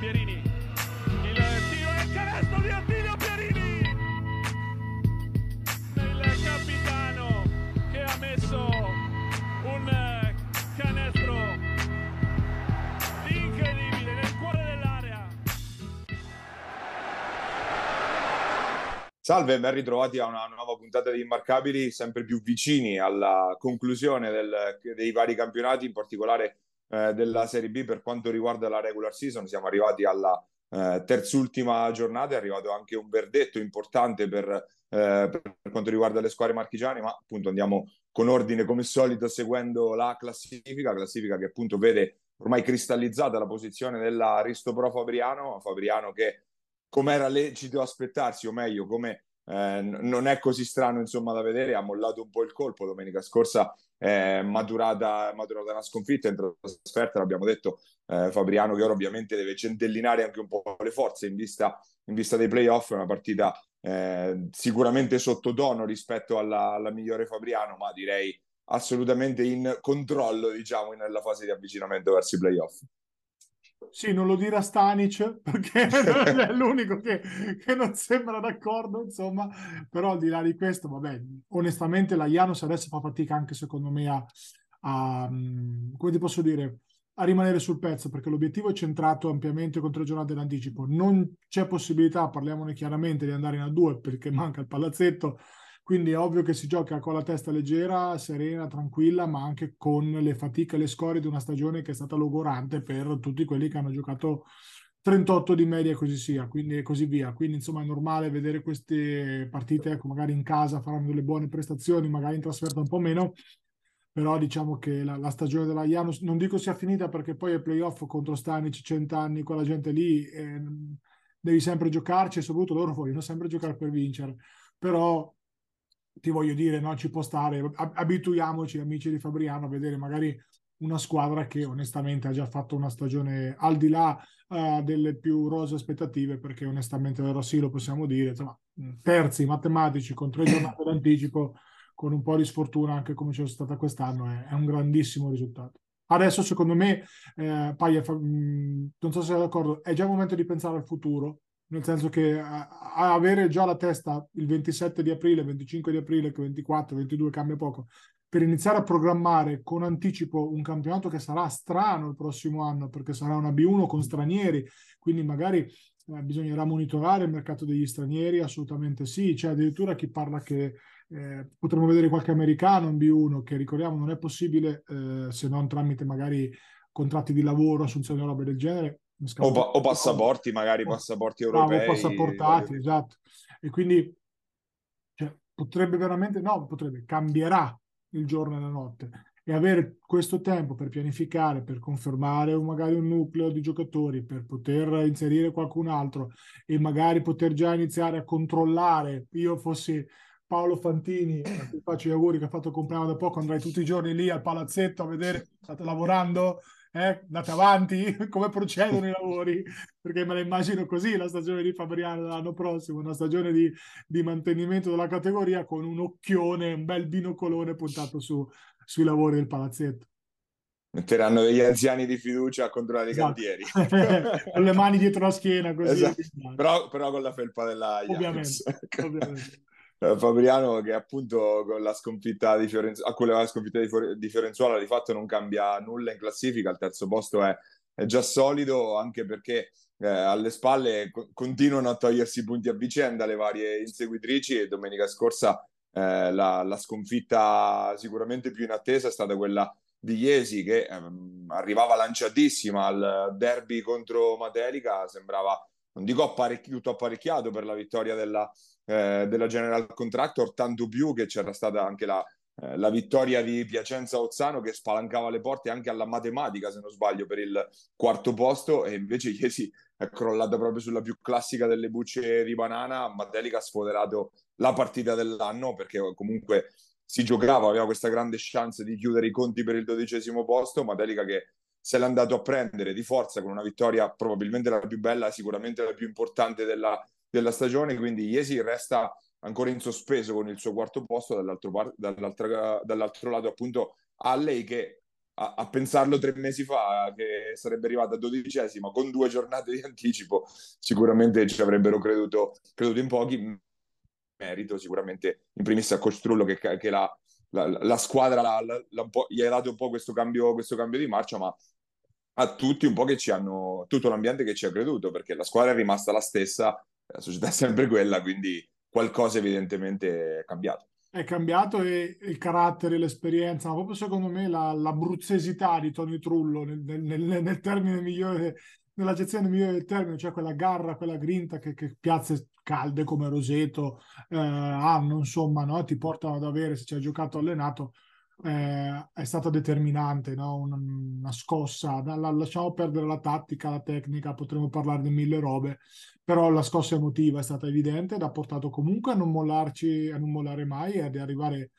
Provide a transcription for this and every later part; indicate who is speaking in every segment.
Speaker 1: Pierini. Il tiro e il canestro di Attilio Pierini. Il capitano che ha messo un canestro incredibile nel cuore dell'area.
Speaker 2: Salve, ben ritrovati a una nuova puntata di Immarcabili, sempre più vicini alla conclusione del, dei vari campionati, in particolare eh, della Serie B per quanto riguarda la regular season. Siamo arrivati alla eh, terzultima giornata, è arrivato anche un verdetto importante per, eh, per quanto riguarda le squadre marchigiane, ma appunto andiamo con ordine come solito seguendo la classifica, classifica che appunto vede ormai cristallizzata la posizione dell'Aristo Pro Fabriano, Fabriano che come era lecito aspettarsi, o meglio, come eh, non è così strano insomma da vedere, ha mollato un po' il colpo domenica scorsa, eh, maturata, maturata una sconfitta in trasferta, l'abbiamo detto, eh, Fabriano che ora ovviamente deve centellinare anche un po' le forze in vista, in vista dei playoff, è una partita eh, sicuramente sottotono rispetto alla, alla migliore Fabriano, ma direi assolutamente in controllo, diciamo, nella fase di avvicinamento verso i playoff.
Speaker 3: Sì, non lo dire a Stanic perché è l'unico che, che, non sembra d'accordo, insomma, però al di là di questo, vabbè, onestamente la Janus adesso fa fatica anche secondo me a, a come ti posso dire, a rimanere sul pezzo perché l'obiettivo è centrato ampiamente contro le giornate d'anticipo. Non c'è possibilità, parliamone chiaramente, di andare in A2 perché manca il palazzetto quindi è ovvio che si gioca con la testa leggera, serena, tranquilla, ma anche con le fatiche e le scorie di una stagione che è stata logorante per tutti quelli che hanno giocato 38 di media e così sia, quindi così via. Quindi insomma è normale vedere queste partite, ecco, magari in casa faranno delle buone prestazioni, magari in trasferta un po' meno, però diciamo che la, la stagione della Janus non dico sia finita perché poi ai playoff contro Stanic, cent'anni, quella gente lì, eh, devi sempre giocarci e soprattutto loro vogliono sempre giocare per vincere, però ti voglio dire, no, ci può stare. Abituiamoci, amici di Fabriano, a vedere magari una squadra che onestamente ha già fatto una stagione al di là uh, delle più rose aspettative, perché onestamente vero sì, lo possiamo dire, insomma, terzi matematici con tre giornate d'anticipo, con un po' di sfortuna anche come c'è stata quest'anno, è, è un grandissimo risultato. Adesso secondo me, eh, Paglia, non so se sei d'accordo, è già il momento di pensare al futuro, nel senso che a, a avere già la testa il 27 di aprile, 25 di aprile, 24, 22 cambia poco, per iniziare a programmare con anticipo un campionato che sarà strano il prossimo anno, perché sarà una B1 con stranieri, quindi magari eh, bisognerà monitorare il mercato degli stranieri, assolutamente sì, c'è addirittura chi parla che eh, potremmo vedere qualche americano in B1, che ricordiamo non è possibile eh, se non tramite magari contratti di lavoro, assunzioni o robe del genere,
Speaker 2: o, pa- o, passaporti, magari passaporti europei.
Speaker 3: No, passaportati, esatto. E quindi cioè, potrebbe veramente, no, potrebbe, cambierà il giorno e la notte. E avere questo tempo per pianificare, per confermare magari un nucleo di giocatori, per poter inserire qualcun altro e magari poter già iniziare a controllare. Io fossi Paolo Fantini, ti faccio gli auguri che ha fatto il compleanno da poco, andrai tutti i giorni lì al palazzetto a vedere, state lavorando, eh, andate avanti, come procedono i lavori, perché me la immagino così la stagione di Fabriano l'anno prossimo, una stagione di, di, mantenimento della categoria con un occhione, un bel binocolone puntato su, sui lavori del palazzetto.
Speaker 2: Metteranno degli anziani di fiducia a controllare esatto. i cantieri.
Speaker 3: con le mani dietro la schiena, così. Esatto.
Speaker 2: Però, però, con la felpa della
Speaker 3: Ovviamente, ovviamente.
Speaker 2: Eh, Fabriano che appunto con la sconfitta di Fiorenzuola, a quella la sconfitta di, di, Fiorenzuola di fatto non cambia nulla in classifica, il terzo posto è, è già solido anche perché eh, alle spalle co- continuano a togliersi punti a vicenda le varie inseguitrici e domenica scorsa eh, la, la, sconfitta sicuramente più inattesa è stata quella di Iesi che ehm, arrivava lanciatissima al derby contro Matelica, sembrava non dico tutto apparecchiato per la vittoria della, eh, della General Contractor, tanto più che c'era stata anche la, eh, la vittoria di Piacenza Ozzano che spalancava le porte anche alla matematica, se non sbaglio, per il quarto posto e invece Iesi è crollata proprio sulla più classica delle bucce di banana. Matelica ha sfoderato la partita dell'anno perché comunque si giocava, aveva questa grande chance di chiudere i conti per il dodicesimo posto. Matelica che se l'è andato a prendere di forza con una vittoria probabilmente la più bella, sicuramente la più importante della, della stagione, quindi Iesi resta ancora in sospeso con il suo quarto posto, dall'altro, par- dall'altro, dall'altro lato appunto Alley che a, a, pensarlo tre mesi fa che sarebbe arrivata a dodicesima con due giornate di anticipo, sicuramente ci avrebbero creduto, creduto in pochi. Merito sicuramente in primis a Costrullo che, che la, la, la, squadra la, gli ha dato un po' questo cambio, questo cambio di marcia, ma a tutti un po' che ci hanno, tutto l'ambiente che ci ha creduto, perché la squadra è rimasta la stessa, la società è sempre quella, quindi qualcosa evidentemente è cambiato.
Speaker 3: È cambiato e il carattere, l'esperienza, ma proprio secondo me la, l'abruzzesità di Tony Trullo nel, nel, nel termine migliore, nella gestione migliore del termine, cioè quella garra, quella grinta che, che piazze calde come Roseto eh, hanno, insomma, no? ti portano ad avere, se ci hai giocato allenato, eh, è stata determinante, no? una, una scossa. La, lasciamo perdere la tattica, la tecnica, potremmo parlare di mille robe, però la scossa emotiva è stata evidente ed ha portato comunque a non mollarci, a non mollare mai e ad arrivare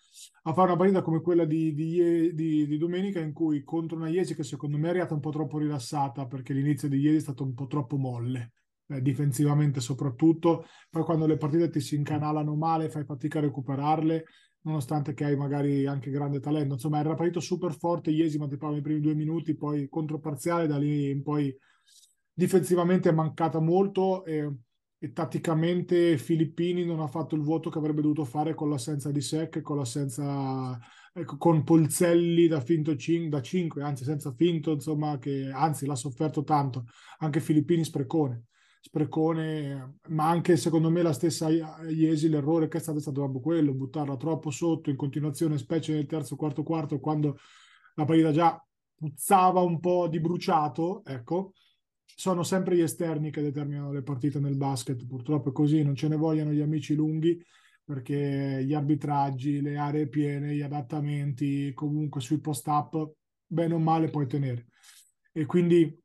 Speaker 3: a fare una partita come quella di, di, di, di domenica in cui contro una Iesi che secondo me è arrivata un po' troppo rilassata perché l'inizio di ieri è stato un po' troppo molle. Eh, difensivamente soprattutto, poi quando le partite ti si incanalano male fai fatica a recuperarle nonostante che hai magari anche grande talento. Insomma, era partito super forte, Iesi ma ti parlo nei primi due minuti, poi controparziale, da lì in poi difensivamente è mancata molto e, e tatticamente Filippini non ha fatto il vuoto che avrebbe dovuto fare con l'assenza di Sec, con l'assenza ecco, con Polzelli da finto da 5, anzi senza finto, insomma, che anzi l'ha sofferto tanto, anche Filippini sprecone sprecone, ma anche secondo me la stessa Iesi, l'errore che è stato è stato proprio quello, buttarla troppo sotto in continuazione, specie nel terzo, quarto, quarto, quando la partita già puzzava un po' di bruciato, ecco, sono sempre gli esterni che determinano le partite nel basket, purtroppo è così, non ce ne vogliono gli amici lunghi, perché gli arbitraggi, le aree piene, gli adattamenti, comunque sui post-up, bene o male puoi tenere. E quindi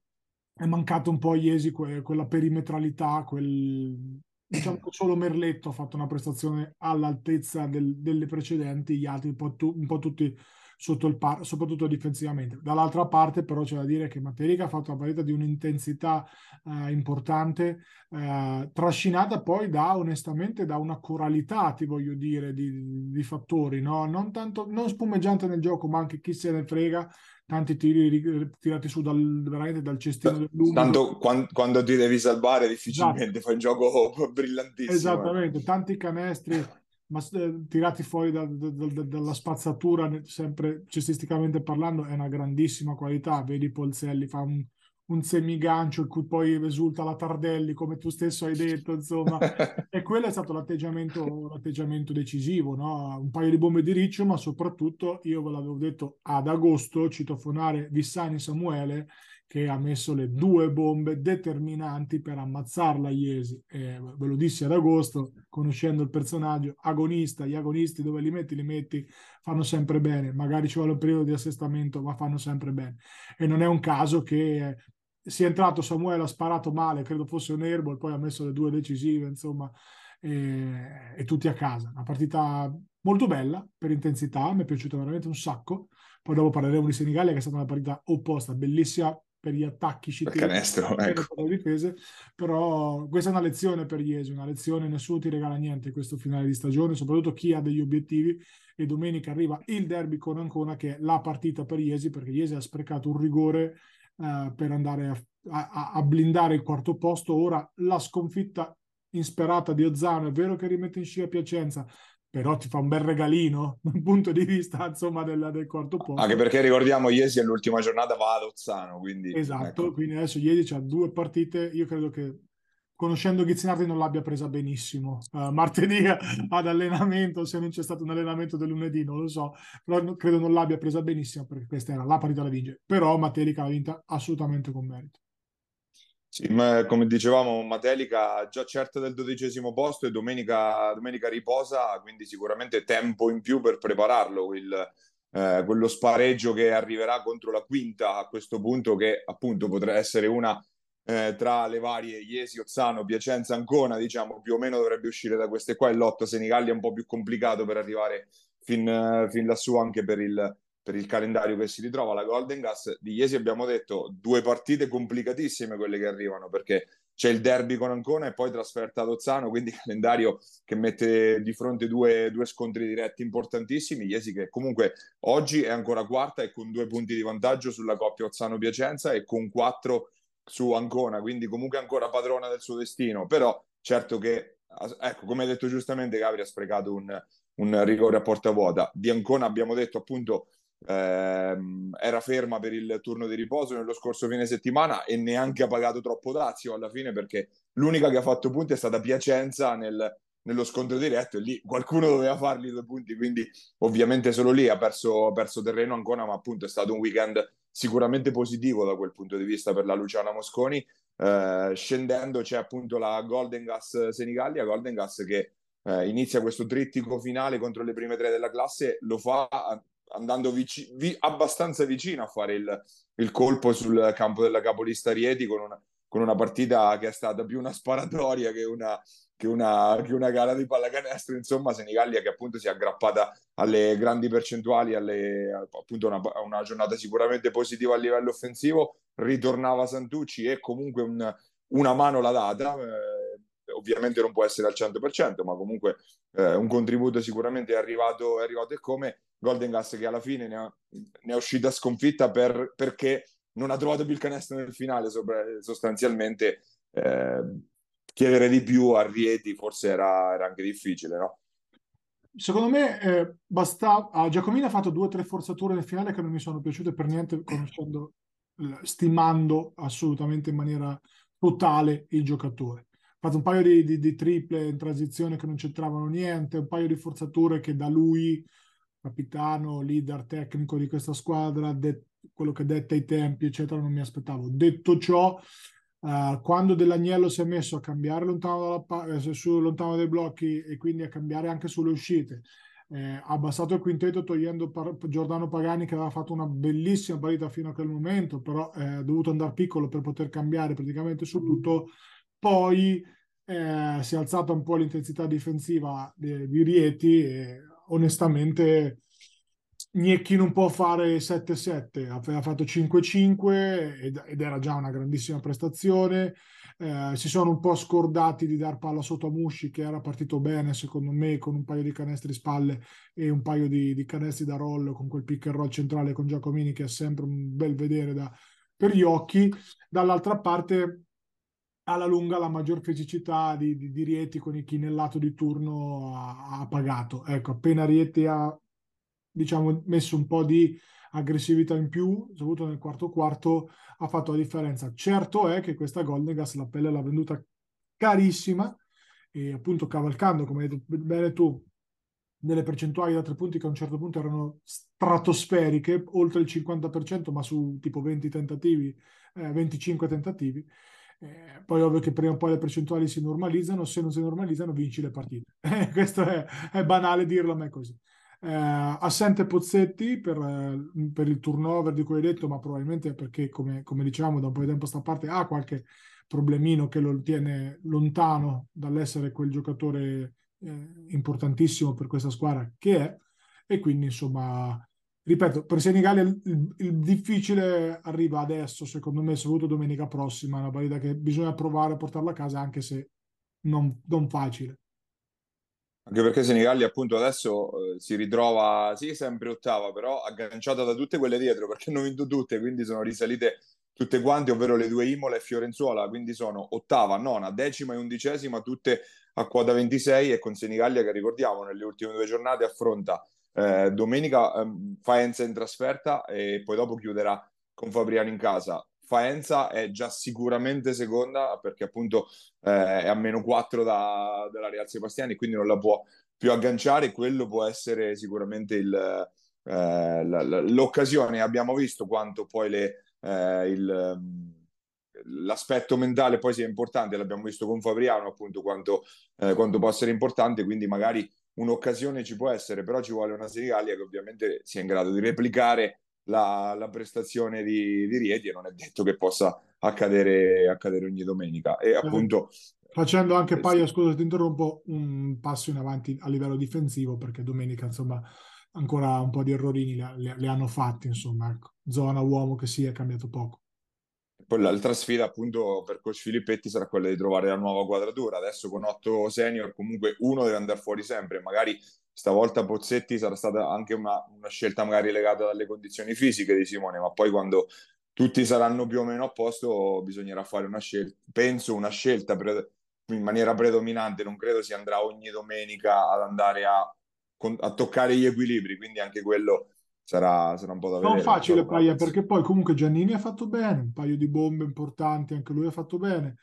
Speaker 3: è mancato un po' a Iesi que- quella perimetralità, quel... diciamo che solo Merletto ha fatto una prestazione all'altezza del, delle precedenti, gli altri un po', tu- un po tutti sotto il par, soprattutto difensivamente. Dall'altra parte, però, c'è da dire che Materica ha fatto una partita di un'intensità eh, importante, eh, trascinata poi da onestamente da una coralità, ti voglio dire, di, di fattori, no? non tanto non spumeggiante nel gioco, ma anche chi se ne frega tanti tiri tirati su dal, veramente dal cestino
Speaker 2: dell'umido. Tanto quando, quando, ti devi salvare difficilmente esatto. fai un gioco brillantissimo.
Speaker 3: Esattamente, tanti canestri ma, eh, tirati fuori da, da, da, dalla spazzatura, sempre cestisticamente parlando, è una grandissima qualità. Vedi Polzelli, fa un, un semigancio in cui poi risulta la Tardelli, come tu stesso hai detto, insomma. e quello è stato l'atteggiamento, l'atteggiamento decisivo, no? Un paio di bombe di riccio, ma soprattutto, io ve l'avevo detto ad agosto, citofonare Vissani Samuele, che ha messo le due bombe determinanti per ammazzarla Iesi. E ve lo dissi ad agosto, conoscendo il personaggio, agonista, gli agonisti dove li metti, li metti, fanno sempre bene. Magari ci vuole un periodo di assestamento, ma fanno sempre bene. E non è un caso che sia entrato Samuele, ha sparato male, credo fosse un airball, poi ha messo le due decisive, insomma, e, e tutti a casa. Una partita molto bella per intensità, mi è piaciuta veramente un sacco. Poi dopo parleremo di Senigallia, che è stata una partita opposta, bellissima per gli attacchi
Speaker 2: scittici, canestro, ecco.
Speaker 3: per le difese, però questa è una lezione per Iesi, una lezione, nessuno ti regala niente questo finale di stagione, soprattutto chi ha degli obiettivi e domenica arriva il derby con Ancona che è la partita per Iesi perché Iesi ha sprecato un rigore uh, per andare a, a, a, blindare il quarto posto, ora la sconfitta insperata di Ozzano, è vero che rimette in scia Piacenza, però ti fa un bel regalino dal punto di vista insomma del, del quarto posto.
Speaker 2: Anche perché ricordiamo Iesi all'ultima giornata va ad Ozzano, quindi...
Speaker 3: Esatto, ecco. quindi adesso Iesi ha due partite, io credo che conoscendo Ghizzinardi non l'abbia presa benissimo. Uh, martedì ad allenamento, se non c'è stato un allenamento del lunedì, non lo so, però credo non l'abbia presa benissimo perché questa era la partita da vincere. Però Matelica l'ha vinta assolutamente con merito.
Speaker 2: Sì, ma come dicevamo, Matelica già certa del dodicesimo posto e domenica, domenica riposa, quindi sicuramente tempo in più per prepararlo, il, eh, quello spareggio che arriverà contro la quinta a questo punto, che appunto potrà essere una eh, tra le varie Iesi, Ozzano, Piacenza, Ancona, diciamo più o meno dovrebbe uscire da queste qua. Il lotto Senigallia è un po' più complicato per arrivare fin, fin lassù anche per il, per il calendario che si ritrova la Golden Gas di Iesi abbiamo detto due partite complicatissime quelle che arrivano perché c'è il derby con Ancona e poi trasferta ad Ozzano, quindi calendario che mette di fronte due, due scontri diretti importantissimi. Iesi che comunque oggi è ancora quarta e con due punti di vantaggio sulla coppia Ozzano-Piacenza e con quattro su Ancona, quindi comunque ancora padrona del suo destino, però certo che, ecco, come hai detto giustamente, Gabri ha sprecato un, un rigore a porta vuota. Di Ancona abbiamo detto appunto ehm, era ferma per il turno di riposo nello scorso fine settimana e neanche ha pagato troppo dazio alla fine perché l'unica che ha fatto punti è stata Piacenza nel, nello scontro diretto e lì qualcuno doveva fargli due punti, quindi ovviamente solo lì ha perso, ha perso terreno ancora, ma appunto è stato un weekend sicuramente positivo da quel punto di vista per la Luciana Mosconi. Eh, scendendo c'è appunto la Golden Gas Senigallia, Golden Gas che eh, inizia questo trittico finale contro le prime tre della classe, lo fa andando vici- vi- abbastanza vicino a fare il, il, colpo sul campo della capolista Rieti con una, con una partita che è stata più una sparatoria che una, che una, che una gara di pallacanestro, insomma Senigallia che appunto si è aggrappata alle grandi percentuali, alle, appunto una, una giornata sicuramente positiva a livello offensivo, ritornava Santucci e comunque un, una mano l'ha data, eh, ovviamente non può essere al 100%, ma comunque eh, un contributo sicuramente è arrivato, è arrivato e come Golden Gas che alla fine ne, ha, ne è uscita sconfitta per, perché non ha trovato più il canestro nel finale, sopra, sostanzialmente eh, chiedere di più a Rieti forse era, era anche difficile, no?
Speaker 3: Secondo me eh, basta... ah, Giacomini ha fatto due o tre forzature nel finale che non mi sono piaciute per niente, conoscendo, stimando assolutamente in maniera totale il giocatore. Fatto un paio di, di, di triple in transizione che non c'entravano niente, un paio di forzature che da lui capitano, leader tecnico di questa squadra, de- quello che detta i tempi, eccetera, non mi aspettavo. Detto ciò, uh, quando Dell'Agnello si è messo a cambiare lontano, dalla, eh, su, lontano dai blocchi e quindi a cambiare anche sulle uscite, eh, abbassato il quintetto togliendo Par- Giordano Pagani che aveva fatto una bellissima partita fino a quel momento, però eh, ha dovuto andare piccolo per poter cambiare praticamente su tutto. Poi eh, si è alzata un po' l'intensità difensiva di, di Rieti e onestamente Gnecchi non può fare 7-7, ha fatto 5-5 ed, ed, era già una grandissima prestazione. Eh, si sono un po' scordati di dar palla sotto a Musci che era partito bene secondo me con un paio di canestri spalle e un paio di, di canestri da roll con quel pick and roll centrale con Giacomini che è sempre un bel vedere da, per gli occhi. Dall'altra parte alla lunga la maggior fisicità di, di, di Rieti con chi nel lato di turno ha, ha, pagato. Ecco, appena Rieti ha diciamo, messo un po' di aggressività in più, soprattutto nel quarto quarto, ha fatto la differenza. Certo è che questa Golden Gas la pelle l'ha venduta carissima e appunto cavalcando, come hai detto bene tu, delle percentuali da tre punti che a un certo punto erano stratosferiche, oltre il 50%, ma su tipo 20 tentativi, eh, 25 tentativi. Eh, poi ovvio che prima o poi le percentuali si normalizzano, se non si normalizzano vinci le partite. Questo è, è, banale dirlo, ma è così. Eh, assente Pozzetti per, eh, per, il turnover di cui hai detto, ma probabilmente perché, come, come dicevamo, da un po' di tempo a sta parte ha qualche problemino che lo tiene lontano dall'essere quel giocatore eh, importantissimo per questa squadra che è, e quindi insomma ripeto, per Senigallia il, il, il, difficile arriva adesso, secondo me, soprattutto domenica prossima, una partita che bisogna provare a portarla a casa, anche se non, non facile.
Speaker 2: Anche perché Senigallia appunto adesso eh, si ritrova, sì, sempre ottava, però agganciata da tutte quelle dietro, perché hanno vinto tutte, quindi sono risalite tutte quante, ovvero le due Imola e Fiorenzuola, quindi sono ottava, nona, decima e undicesima, tutte a quota 26 e con Senigallia che ricordiamo nelle ultime due giornate affronta eh, domenica ehm, Faenza in trasferta e poi dopo chiuderà con Fabriano in casa. Faenza è già sicuramente seconda perché appunto eh, è a meno 4 da, dalla Real Sebastiani, quindi non la può più agganciare. Quello può essere sicuramente il, eh, l'occasione. Abbiamo visto quanto poi le, eh, il, l'aspetto mentale poi sia importante, l'abbiamo visto con Fabriano appunto quanto, eh, quanto può essere importante, quindi magari un'occasione ci può essere, però ci vuole una Senigallia che ovviamente sia in grado di replicare la, la prestazione di, di, Rieti e non è detto che possa accadere, accadere ogni domenica. E appunto...
Speaker 3: Facendo anche eh, poi, scusa ti interrompo, un passo in avanti a livello difensivo perché domenica insomma ancora un po' di errorini le, hanno fatti, insomma, ecco. zona uomo che sia è cambiato poco.
Speaker 2: Poi l'altra sfida appunto per coach Filippetti sarà quella di trovare la nuova quadratura. Adesso con otto senior comunque uno deve andare fuori sempre, magari stavolta Pozzetti sarà stata anche una, una scelta magari legata dalle condizioni fisiche di Simone, ma poi quando tutti saranno più o meno a posto bisognerà fare una scelta, penso una scelta pre- in maniera predominante, non credo si andrà ogni domenica ad andare a, a toccare gli equilibri, quindi anche quello sarà, sarà un po' da
Speaker 3: non
Speaker 2: vedere.
Speaker 3: facile Paia perché poi comunque Giannini ha fatto bene un paio di bombe importanti anche lui ha fatto bene.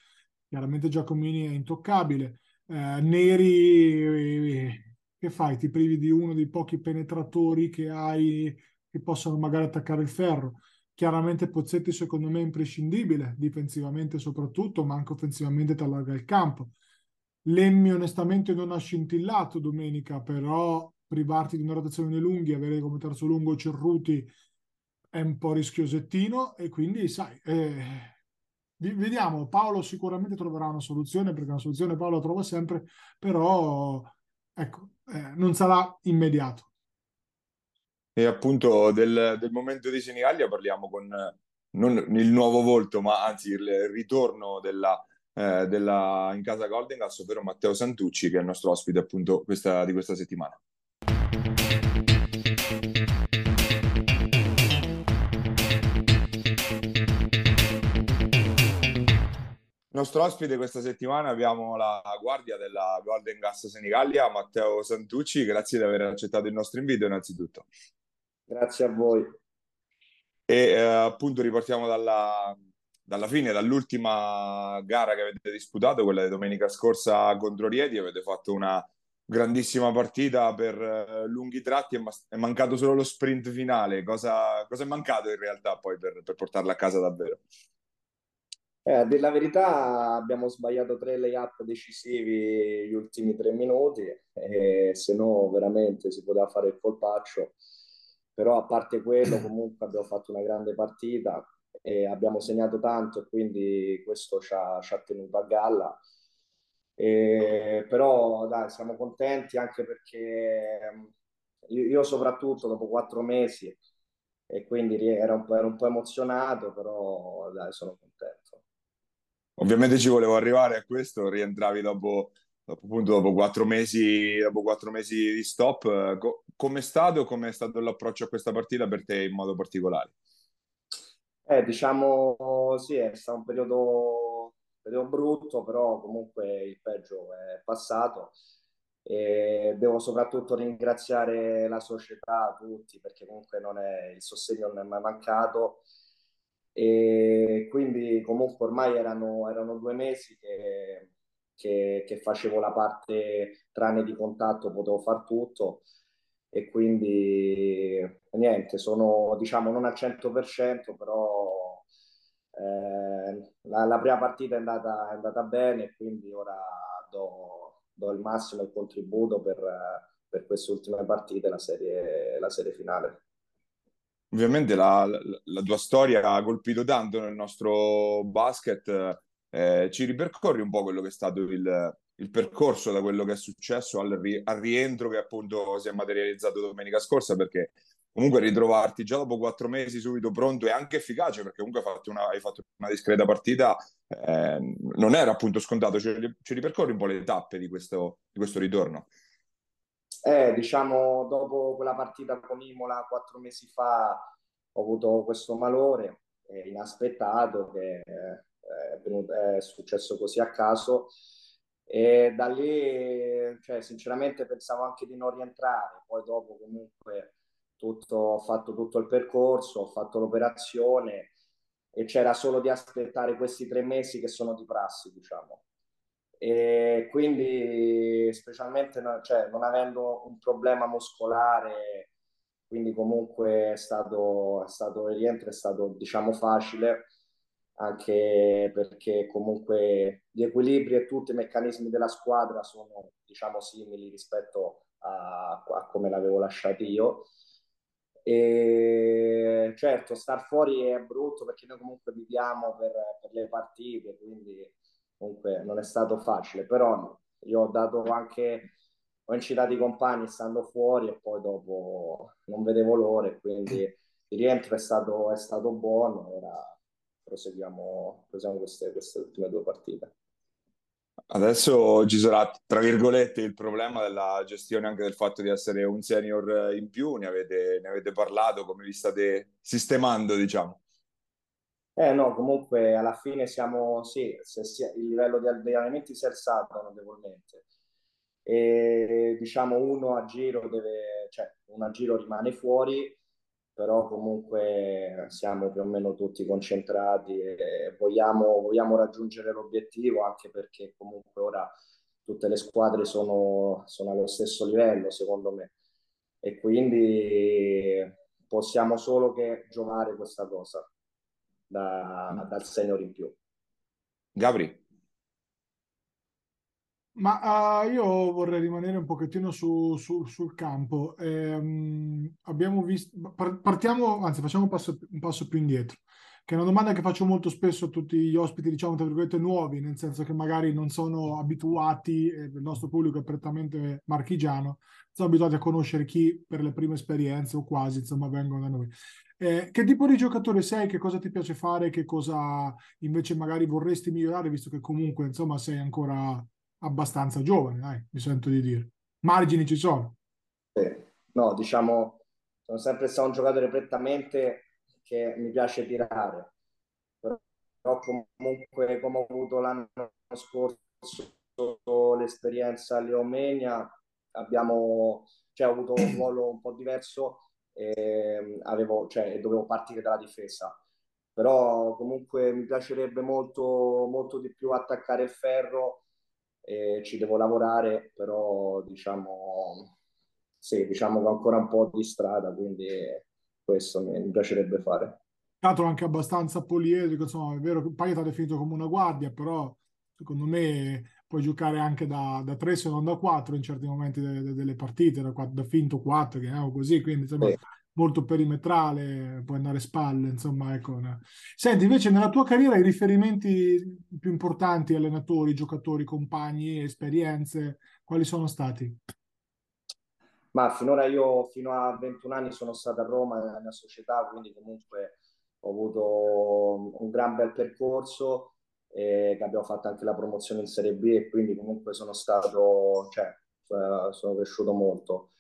Speaker 3: Chiaramente Giacomini è intoccabile. Eh, Neri che fai? Ti privi di uno dei pochi penetratori che hai che possono magari attaccare il ferro. Chiaramente Pozzetti secondo me è imprescindibile difensivamente soprattutto ma anche offensivamente ti allarga il campo. Lemmi onestamente non ha scintillato domenica però privarti di una rotazione lunghi, avere come terzo lungo Cerruti è un po' rischiosettino e quindi sai, eh, vediamo, Paolo sicuramente troverà una soluzione perché una soluzione Paolo la trova sempre, però ecco, eh, non sarà immediato.
Speaker 2: E appunto del, del momento di Senigallia parliamo con non il nuovo volto, ma anzi il ritorno della, eh, della, in casa Golden Gas, ovvero Matteo Santucci, che è il nostro ospite appunto questa, di questa settimana. Nostro ospite questa settimana abbiamo la guardia della Golden Gas Senigallia, Matteo Santucci. Grazie di aver accettato il nostro invito innanzitutto.
Speaker 4: Grazie a voi.
Speaker 2: E eh, appunto ripartiamo dalla, dalla fine, dall'ultima gara che avete disputato, quella di domenica scorsa contro Rieti. Avete fatto una grandissima partita per uh, lunghi tratti, è, mancato solo lo sprint finale. Cosa, cosa è mancato in realtà poi per, per portarla a casa davvero?
Speaker 4: Eh, a dire la verità, abbiamo sbagliato tre layup decisivi gli ultimi tre minuti, e se no veramente si poteva fare il colpaccio. Però a parte quello, comunque abbiamo fatto una grande partita e abbiamo segnato tanto e quindi questo ci ha, ci ha tenuto a galla. E, però dai, siamo contenti anche perché io, io soprattutto dopo quattro mesi e quindi ero un po', ero un po emozionato, però dai, sono contento.
Speaker 2: Ovviamente ci volevo arrivare a questo, rientravi dopo, dopo, appunto, dopo, quattro, mesi, dopo quattro mesi di stop. Co- com'è stato, com'è stato l'approccio a questa partita per te in modo particolare?
Speaker 4: Eh, diciamo sì, è stato un periodo, periodo brutto, però comunque il peggio è passato. E devo soprattutto ringraziare la società, tutti, perché comunque è, il sostegno non è mai mancato e quindi comunque ormai erano, erano due mesi che, che, che, facevo la parte tranne di contatto, potevo far tutto e quindi niente, sono diciamo non al 100% però eh, la, la, prima partita è andata, è andata bene e quindi ora do, do il massimo il contributo per, per queste ultime partite, la serie, la serie finale
Speaker 2: ovviamente la, la, la, tua storia ha colpito tanto nel nostro basket. Eh, ci ripercorri un po' quello che è stato il, il percorso da quello che è successo al, ri, al, rientro che appunto si è materializzato domenica scorsa, perché comunque ritrovarti già dopo quattro mesi subito pronto e anche efficace, perché comunque hai fatto una, hai fatto una discreta partita, eh, non era appunto scontato. Ci, ci ripercorri un po' le tappe di questo, di questo ritorno.
Speaker 4: Eh, diciamo, dopo quella partita con Imola quattro mesi fa ho avuto questo malore eh, inaspettato che eh, è, venuto, è, successo così a caso e da lì, cioè, sinceramente pensavo anche di non rientrare, poi dopo comunque tutto, ho fatto tutto il percorso, ho fatto l'operazione e c'era solo di aspettare questi tre mesi che sono di prassi, diciamo. E quindi specialmente cioè, non avendo un problema muscolare quindi comunque è stato, è stato il rientro è stato diciamo facile anche perché comunque gli equilibri e tutti i meccanismi della squadra sono diciamo simili rispetto a, a come l'avevo lasciato io e certo star fuori è brutto perché noi comunque viviamo per, per le partite quindi comunque non è stato facile, però io ho dato anche, ho incitato i compagni stando fuori e poi dopo non vedevo l'ora quindi il rientro è stato, è stato buono, ora proseguiamo, proseguiamo queste, queste ultime due partite.
Speaker 2: Adesso ci sarà, tra virgolette, il problema della gestione anche del fatto di essere un senior in più, ne avete, ne avete parlato, come vi state sistemando, diciamo?
Speaker 4: Eh no, comunque alla fine siamo, sì, se si, il livello di allenamenti si è alzato notevolmente e diciamo uno a giro deve, cioè uno a giro rimane fuori, però comunque siamo più o meno tutti concentrati e vogliamo, vogliamo raggiungere l'obiettivo anche perché comunque ora tutte le squadre sono, sono allo stesso livello secondo me e quindi possiamo solo che giocare questa cosa da, dal senior in più.
Speaker 2: Gabri.
Speaker 3: Ma uh, io vorrei rimanere un pochettino su, su, sul campo. Eh, abbiamo visto, partiamo, anzi facciamo un passo, un passo, più indietro, che è una domanda che faccio molto spesso a tutti gli ospiti, diciamo, tra virgolette, nuovi, nel senso che magari non sono abituati, eh, il nostro pubblico è prettamente marchigiano, sono abituati a conoscere chi per le prime esperienze o quasi, insomma, vengono da noi. Eh, che tipo di giocatore sei? Che cosa ti piace fare? Che cosa invece magari vorresti migliorare, visto che comunque, insomma, sei ancora abbastanza giovane, dai, mi sento di dire. Margini ci sono.
Speaker 4: Sì. No, diciamo, sono sempre stato un giocatore prettamente che mi piace tirare, però comunque come ho avuto l'anno scorso l'esperienza a Leomenia, abbiamo, cioè, ho avuto un ruolo un po' diverso e avevo, cioè, dovevo partire dalla difesa. Però comunque mi piacerebbe molto, molto di più attaccare il ferro e ci devo lavorare, però diciamo, sì, diciamo che ho ancora un po' di strada, quindi questo mi, mi piacerebbe fare.
Speaker 3: Tra anche abbastanza poliedrico, insomma, è vero che Paglia ha definito come una guardia, però secondo me puoi giocare anche da, da 3 se non da 4 in certi momenti de, de, delle partite, da, da finto 4, che è così, quindi insomma, sì molto perimetrale, puoi andare spalle, insomma, ecco. Senti, invece nella tua carriera i riferimenti più importanti, allenatori, giocatori, compagni, esperienze, quali sono stati?
Speaker 4: Ma finora io fino a 21 anni sono stato a Roma nella società, quindi comunque ho avuto un gran bel percorso e che abbiamo fatto anche la promozione in Serie B e quindi comunque sono stato, cioè, sono cresciuto molto.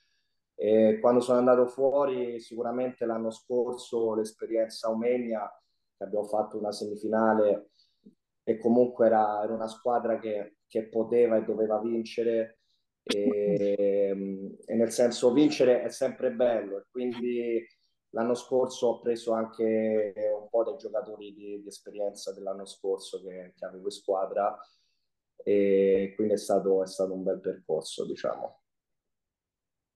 Speaker 4: E quando sono andato fuori, sicuramente l'anno scorso l'esperienza Omenia, che abbiamo fatto una semifinale e comunque era, era una squadra che, che, poteva e doveva vincere. E, e, nel senso vincere è sempre bello. E quindi l'anno scorso ho preso anche un po' dei giocatori di, di esperienza dell'anno scorso che, che avevo in squadra. E quindi è stato, è stato un bel percorso diciamo.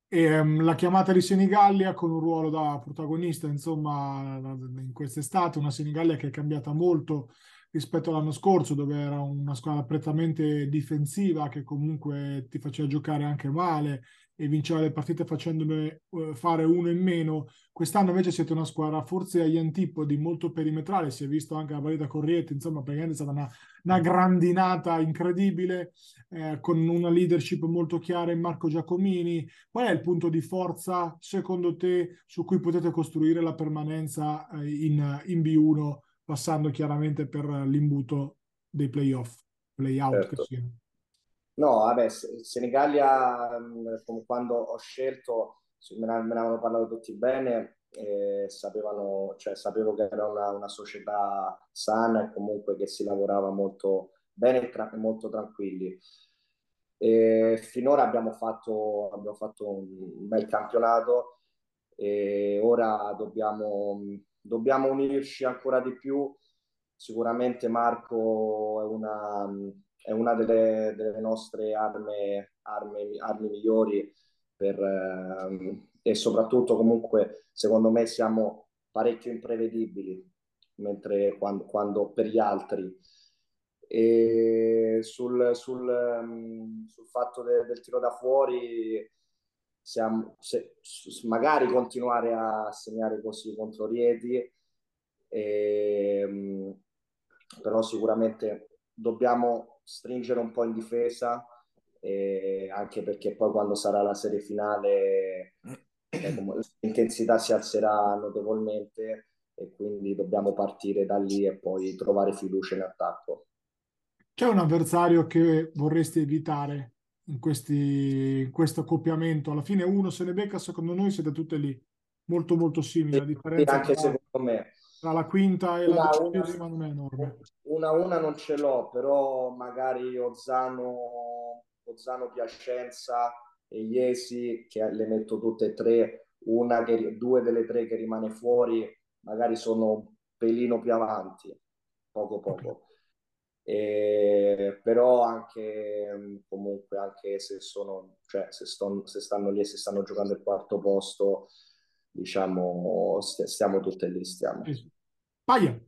Speaker 3: E, um, la chiamata di Senigallia con un ruolo da protagonista, insomma, in quest'estate, una Senigallia che è cambiata molto rispetto all'anno scorso, dove era una squadra prettamente difensiva che comunque ti faceva giocare anche male e vinceva le partite facendone uh, fare uno in meno. Quest'anno invece siete una squadra forse agli antipodi, molto perimetrale, si è visto anche la partita con Rieti, insomma, praticamente è stata una, una grandinata incredibile, eh, con una leadership molto chiara in Marco Giacomini. Qual è il punto di forza, secondo te, su cui potete costruire la permanenza eh, in, in B1, passando chiaramente per l'imbuto dei playoff, playout certo. che siano?
Speaker 4: No, vabbè, Senigallia, quando ho scelto, me ne, avevano parlato tutti bene, sapevano, cioè, sapevo che era una, una, società sana e comunque che si lavorava molto bene e molto tranquilli. E finora abbiamo fatto, abbiamo fatto un bel campionato e ora dobbiamo, dobbiamo unirci ancora di più. Sicuramente Marco è una è una delle, delle nostre armi, armi, armi migliori per, eh, e soprattutto comunque secondo me siamo parecchio imprevedibili mentre quando, quando per gli altri. E sul, sul, um, sul fatto de, del tiro da fuori siamo, se, magari continuare a segnare così contro Rieti e, um, però sicuramente dobbiamo stringere un po' in difesa, anche perché poi quando sarà la serie finale eh, l'intensità si alzerà notevolmente e quindi dobbiamo partire da lì e poi trovare fiducia in attacco.
Speaker 3: C'è un avversario che vorresti evitare in, questi, in questo accoppiamento? Alla fine uno se ne becca, secondo noi siete tutte lì, molto molto simili, differenza
Speaker 4: anche
Speaker 3: tra,
Speaker 4: secondo me.
Speaker 3: Tra la quinta e
Speaker 4: una,
Speaker 3: la dodicesima non è enorme.
Speaker 4: Una una non ce l'ho, però magari Ozzano, Ozzano Piacenza e Iesi, che le metto tutte e tre, una che, due delle tre che rimane fuori, magari sono un pelino più avanti, poco poco. E, però anche comunque anche se sono cioè se, sto, se stanno lì e se stanno giocando il quarto posto diciamo st- stiamo tutte lì stiamo
Speaker 3: Paia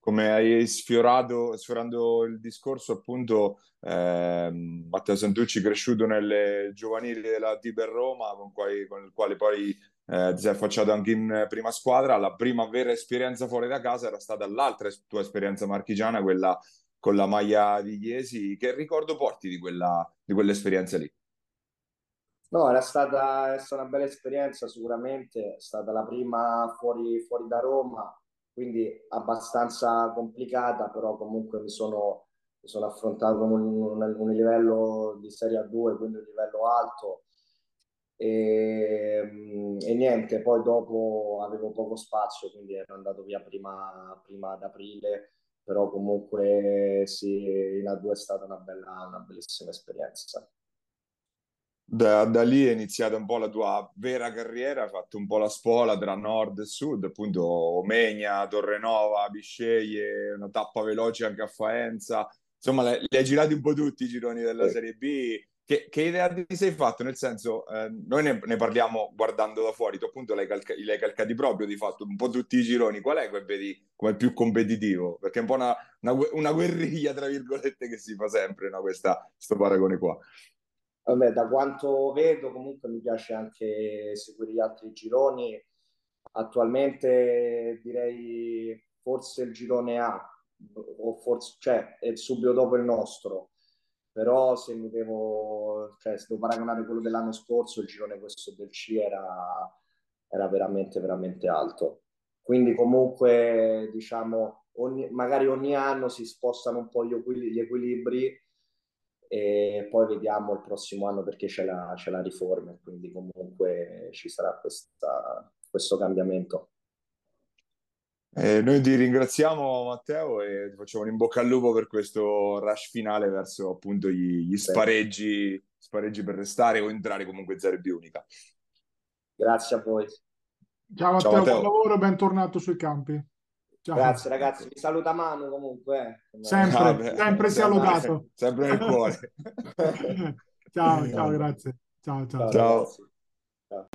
Speaker 2: come hai sfiorato, sfiorando il discorso, appunto, eh, Matteo Santucci cresciuto nelle giovanili della Tiber Roma, con, quali, con il quale poi eh, ti sei affacciato anche in prima squadra. La prima vera esperienza fuori da casa era stata l'altra tua esperienza marchigiana, quella con la maglia di Iesi. Che ricordo porti di, quella, di quell'esperienza lì?
Speaker 4: No, era stata, è stata una bella esperienza sicuramente, è stata la prima fuori, fuori da Roma, quindi abbastanza complicata, però comunque mi sono, mi sono affrontato con un, un, un, livello di Serie A2, quindi un livello alto. E, e, niente, poi dopo avevo poco spazio, quindi ero andato via prima, prima ad aprile, però comunque sì, in A2 è stata una, bella, una bellissima esperienza.
Speaker 2: Da, da, lì è iniziata un po' la tua vera carriera, hai fatto un po' la spola tra nord e sud, appunto Omegna, Torrenova, Bisceglie, una tappa veloce anche a Faenza, insomma li hai girati un po' tutti i gironi della sì. Serie B. Che, che, idea ti sei fatto? Nel senso, eh, noi ne, ne, parliamo guardando da fuori, tu appunto l'hai, calca- l'hai calcati proprio di fatto un po' tutti i gironi, qual è che vedi come più competitivo? Perché è un po' una, una, una guerriglia, tra virgolette, che si fa sempre, no? Questa, questo paragone qua.
Speaker 4: Vabbè, da quanto vedo, comunque mi piace anche seguire gli altri gironi. Attualmente direi forse il girone A, o forse, cioè è subito dopo il nostro. Però se mi devo, cioè, se devo paragonare quello dell'anno scorso, il girone questo del C era, era veramente, veramente alto. Quindi comunque, diciamo, ogni, magari ogni anno si spostano un po' gli, gli equilibri e poi vediamo il prossimo anno perché c'è la, c'è la riforma, quindi comunque ci sarà questa, questo cambiamento.
Speaker 2: Eh, noi ti ringraziamo Matteo e ti facciamo un in bocca al lupo per questo rush finale verso appunto gli, gli spareggi, spareggi, per restare o entrare comunque in Serie B unica.
Speaker 4: Grazie a voi.
Speaker 3: Ciao Matteo, Ciao, Matteo. buon lavoro, bentornato sui campi.
Speaker 4: Ciao. Grazie ragazzi, mi saluta Manu comunque.
Speaker 3: Sempre, ah, sempre sia lodato.
Speaker 2: Sempre nel cuore.
Speaker 3: ciao, ciao, grazie. Ciao, ciao.
Speaker 2: Ciao. ciao.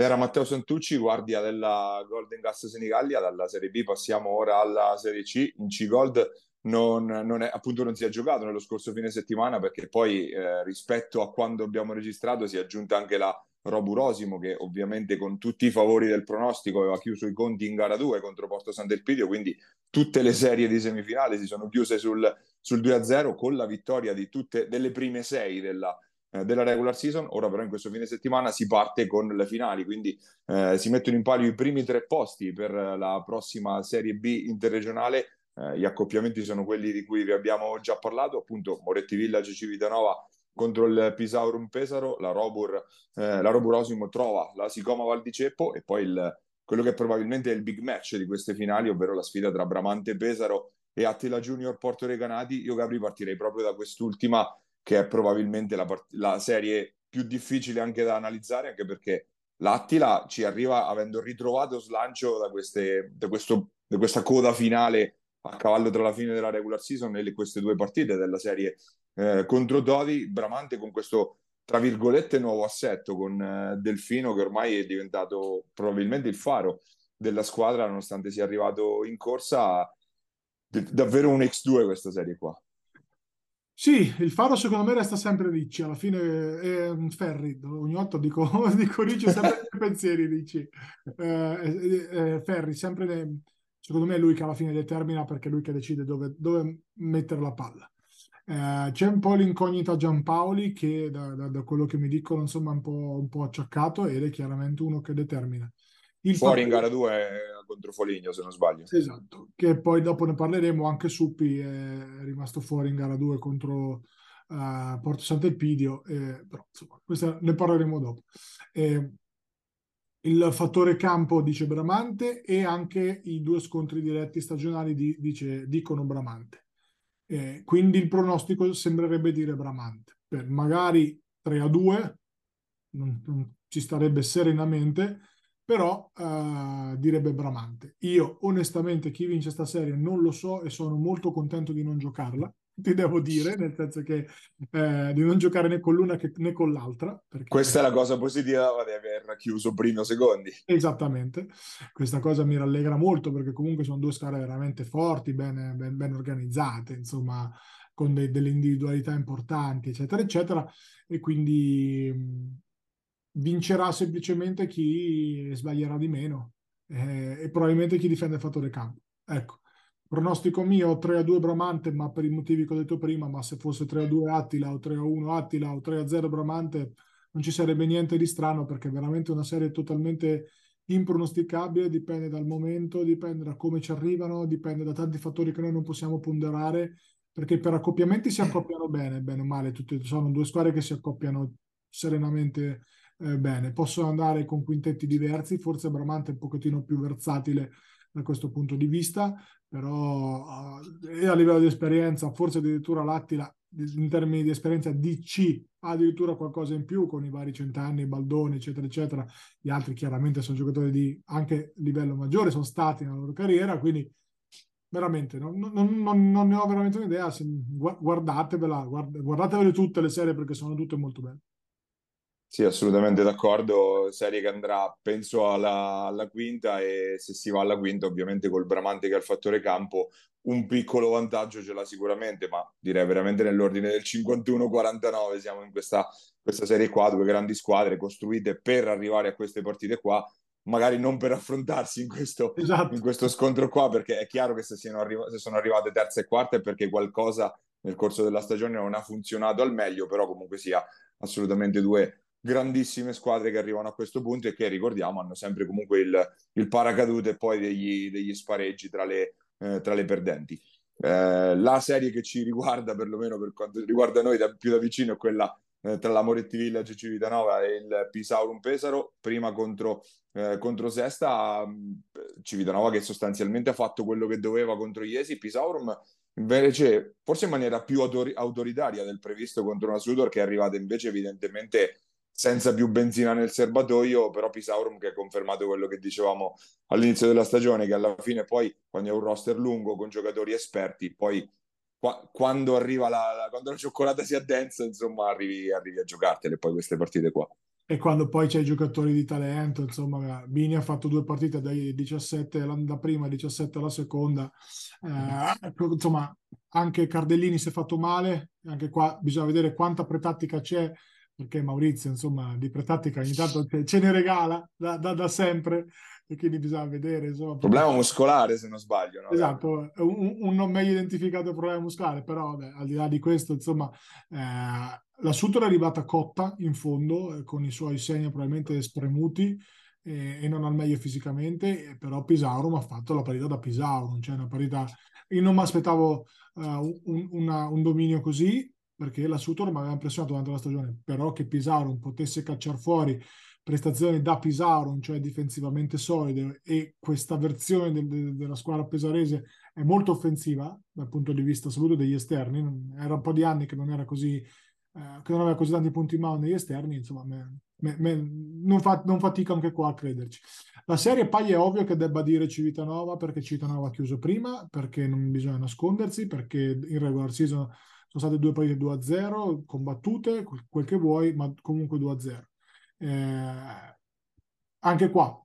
Speaker 2: Era Matteo Santucci, guardia della Golden Gas Senigallia, dalla Serie B passiamo ora alla Serie C, in C Gold non, non è, appunto non si è giocato nello scorso fine settimana perché poi eh, rispetto a quando abbiamo registrato si è aggiunta anche la Roburosimo che ovviamente con tutti i favori del pronostico aveva chiuso i conti in gara 2 contro Porto Sant'Elpidio, quindi tutte le serie di semifinale si sono chiuse sul, sul 2-0 con la vittoria di tutte delle prime sei della, eh, della regular season. Ora però in questo fine settimana si parte con le finali, quindi eh, si mettono in palio i primi tre posti per la prossima Serie B interregionale gli accoppiamenti sono quelli di cui vi abbiamo già parlato, appunto Moretti Village Civitanova contro il Pisaurum Pesaro, la Robur, eh, la Robur Osimo trova la Sicoma Val di Ceppo e poi il, quello che probabilmente è il big match di queste finali, ovvero la sfida tra Bramante Pesaro e Attila Junior Porto Recanati. Io Gabri partirei proprio da quest'ultima che è probabilmente la, part- la serie più difficile anche da analizzare, anche perché l'Attila ci arriva avendo ritrovato slancio da, queste, da, questo, da questa coda finale a cavallo tra la fine della regular season e queste due partite della serie eh, contro Dodi, Bramante con questo tra virgolette nuovo assetto con eh, Delfino che ormai è diventato probabilmente il faro della squadra nonostante sia arrivato in corsa. D- davvero un X2 questa serie qua.
Speaker 3: Sì, il faro secondo me resta sempre Ricci, alla fine è un Ferri, ogni volta dico, dico Ricci sempre nei pensieri Ricci, eh, eh, Ferri sempre nei, secondo me è lui che alla fine determina perché è lui che decide dove, dove mettere la palla. Eh, c'è un po' l'incognita Giampaoli che da, da, da, quello che mi dicono insomma un po', un po' acciaccato ed è chiaramente uno che determina.
Speaker 2: Il Fuori in gara 2 contro Foligno se non sbaglio.
Speaker 3: Esatto, che poi dopo ne parleremo, anche Suppi è rimasto fuori in gara 2 contro uh, Porto Sant'Elpidio, eh, però insomma questa ne parleremo dopo. Eh, il fattore campo dice Bramante e anche i due scontri diretti stagionali di, dice, dicono Bramante. Eh, quindi il pronostico sembrerebbe dire Bramante. Per magari 3 a 2 non, non ci starebbe serenamente, però uh, direbbe Bramante. Io onestamente chi vince sta serie non lo so e sono molto contento di non giocarla ti devo dire, nel senso che eh, di non giocare né con l'una né con l'altra.
Speaker 2: Perché... Questa è la cosa positiva di aver chiuso primi o secondi.
Speaker 3: Esattamente, questa cosa mi rallegra molto perché comunque sono due squadre veramente forti, ben, ben, ben organizzate, insomma, con de- delle individualità importanti, eccetera, eccetera, e quindi mh, vincerà semplicemente chi sbaglierà di meno eh, e probabilmente chi difende il fattore campo. Ecco, Pronostico mio 3 a 2 Bramante, ma per i motivi che ho detto prima, ma se fosse 3 a 2 Attila o 3 a 1 Attila o 3 a 0 Bramante, non ci sarebbe niente di strano perché è veramente una serie totalmente impronosticabile, dipende dal momento, dipende da come ci arrivano, dipende da tanti fattori che noi non possiamo ponderare, perché per accoppiamenti si accoppiano bene, bene o male, tutte, sono due squadre che si accoppiano serenamente eh, bene. Possono andare con quintetti diversi, forse Bramante è un pochettino più versatile da questo punto di vista, però uh, a livello di esperienza, forse addirittura l'Attila in termini di esperienza DC ha addirittura qualcosa in più con i vari cent'anni, Baldoni, eccetera, eccetera. Gli altri chiaramente sono giocatori di anche livello maggiore, sono stati nella loro carriera, quindi veramente non, non, non, non ne ho veramente un'idea. Guardatevela, guardatevele tutte le serie perché sono tutte molto belle.
Speaker 2: Sì, assolutamente d'accordo. Serie che andrà, penso, alla, alla, quinta e se si va alla quinta, ovviamente col Bramante che ha il fattore campo, un piccolo vantaggio ce l'ha sicuramente, ma direi veramente nell'ordine del 51-49 siamo in questa, questa serie qua, due grandi squadre costruite per arrivare a queste partite qua, magari non per affrontarsi in questo, esatto. in questo scontro qua, perché è chiaro che se, arriva, se sono arrivate terza e quarta è perché qualcosa nel corso della stagione non ha funzionato al meglio, però comunque sia assolutamente due grandissime squadre che arrivano a questo punto e che ricordiamo hanno sempre comunque il, il paracadute e poi degli, degli spareggi tra le, eh, tra le perdenti. Eh, la serie che ci riguarda, perlomeno per quanto riguarda noi da, più da vicino, è quella eh, tra la Moretti Village Civitanova e il Pisaurum Pesaro, prima contro, eh, contro Sesta, Civitanova che sostanzialmente ha fatto quello che doveva contro Iesi, Pisaurum invece forse in maniera più autor- autoritaria del previsto contro una Sudor che è arrivata invece evidentemente senza più benzina nel serbatoio, però Pisaurum che ha confermato quello che dicevamo all'inizio della stagione, che alla fine poi quando è un roster lungo con giocatori esperti, poi qua, quando arriva la, la, quando la cioccolata si addensa, insomma, arrivi, arrivi a giocartele poi queste partite qua.
Speaker 3: E quando poi c'è i giocatori di talento, insomma, Bini ha fatto due partite dai 17 la prima e 17 alla seconda. Eh, insomma, anche Cardellini si è fatto male, anche qua bisogna vedere quanta pretattica c'è perché Maurizio, insomma, di pretattica ogni tanto ce ne regala da, da, da sempre e quindi bisogna vedere. Insomma,
Speaker 2: problema muscolare, se non sbaglio. No?
Speaker 3: Esatto, un, un, non meglio identificato problema muscolare, però vabbè, al di là di questo, insomma, eh, la Sutor è arrivata cotta in fondo, eh, con i suoi segni probabilmente spremuti eh, e non al meglio fisicamente, però Pisaurum ha fatto la parità da Pisaurum, cioè una parità... Io non mi aspettavo uh, un, un dominio così, perché la Sutor mi aveva impressionato durante la stagione, però che Pisaurum potesse cacciare fuori prestazioni da Pisaurum, cioè difensivamente solide, e questa versione de- de- della squadra pesarese è molto offensiva dal punto di vista soprattutto degli esterni. Era un po' di anni che non era così, eh, che non aveva così tanti punti in mano negli esterni, insomma, me, me, me, non, fa, non fatica anche qua a crederci. La serie poi è ovvio che debba dire Civitanova perché Civitanova ha chiuso prima, perché non bisogna nascondersi, perché in regular season sono state due partite 2-0 combattute, quel che vuoi, ma comunque 2-0. Eh, anche qua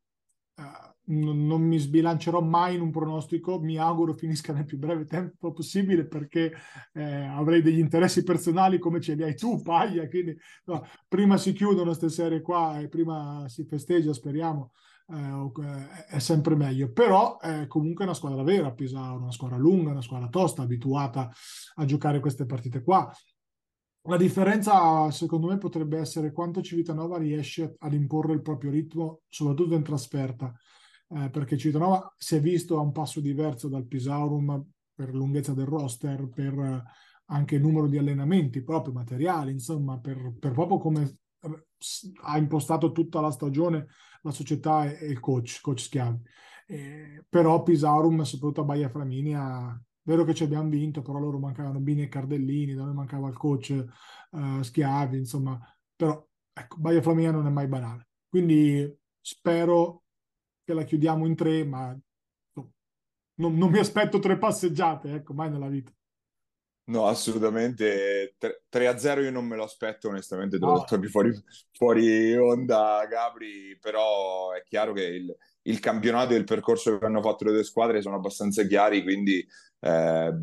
Speaker 3: eh, non, non, mi sbilancerò mai in un pronostico, mi auguro finisca nel più breve tempo possibile perché eh, avrei degli interessi personali come ce li hai tu, Paglia, quindi no, prima si chiudono queste serie qua e prima si festeggia, speriamo, eh, è sempre meglio. Però è comunque una squadra vera, Pisauro, una squadra lunga, una squadra tosta, abituata a giocare queste partite qua. La differenza, secondo me, potrebbe essere quanto Civitanova riesce ad imporre il proprio ritmo, soprattutto in trasferta, eh, perché Civitanova si è visto a un passo diverso dal Pisaurum per lunghezza del roster, per anche numero di allenamenti proprio, materiali, insomma, per, per proprio come ha impostato tutta la stagione la società e, il coach, coach Schiavi. Eh, però Pisaurum, soprattutto a Baia Flaminia, vero che ci abbiamo vinto, però loro mancavano Bini e Cardellini, da noi mancava il coach uh, Schiavi, insomma, però ecco, Baia Flaminia non è mai banale. Quindi spero che la chiudiamo in tre, ma no, non, non mi aspetto tre passeggiate, ecco, mai nella vita.
Speaker 2: No, assolutamente. 3-0 io non me lo aspetto, onestamente, te l'ho detto anche fuori, fuori onda, Gabri, però è chiaro che il, il, campionato e il percorso che hanno fatto le due squadre sono abbastanza chiari, quindi eh,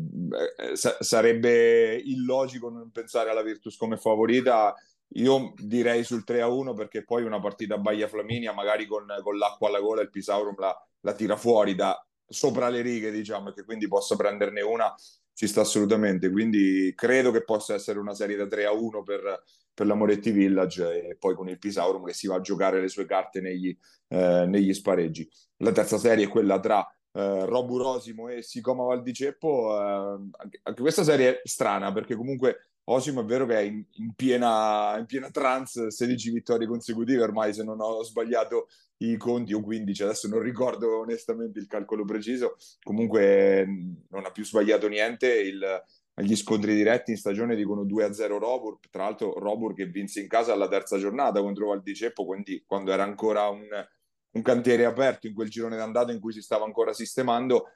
Speaker 2: sa- sarebbe illogico non pensare alla Virtus come favorita. Io direi sul 3-1 perché poi una partita a Baia Flaminia, magari con, con l'acqua alla gola, il Pisaurum la, la tira fuori da sopra le righe, diciamo, e che quindi possa prenderne una ci sta assolutamente. Quindi credo che possa essere una serie da 3 a 1 per, per la Moretti Village e poi con il Pisaurum che si va a giocare le sue carte negli, eh, negli spareggi. La terza serie è quella tra eh, Robu Rosimo e Sicoma Valdiceppo. Eh, anche, questa serie è strana perché comunque Osimo è vero che è in, in, piena, in piena trance, 16 vittorie consecutive ormai se non ho sbagliato i conti o 15, adesso non ricordo onestamente il calcolo preciso, comunque non ha più sbagliato niente, il, gli scontri diretti in stagione dicono 2-0 Robur, tra l'altro Robur che vinse in casa alla terza giornata contro Valdiceppo, quindi quando era ancora un, un cantiere aperto in quel girone d'andata in cui si stava ancora sistemando,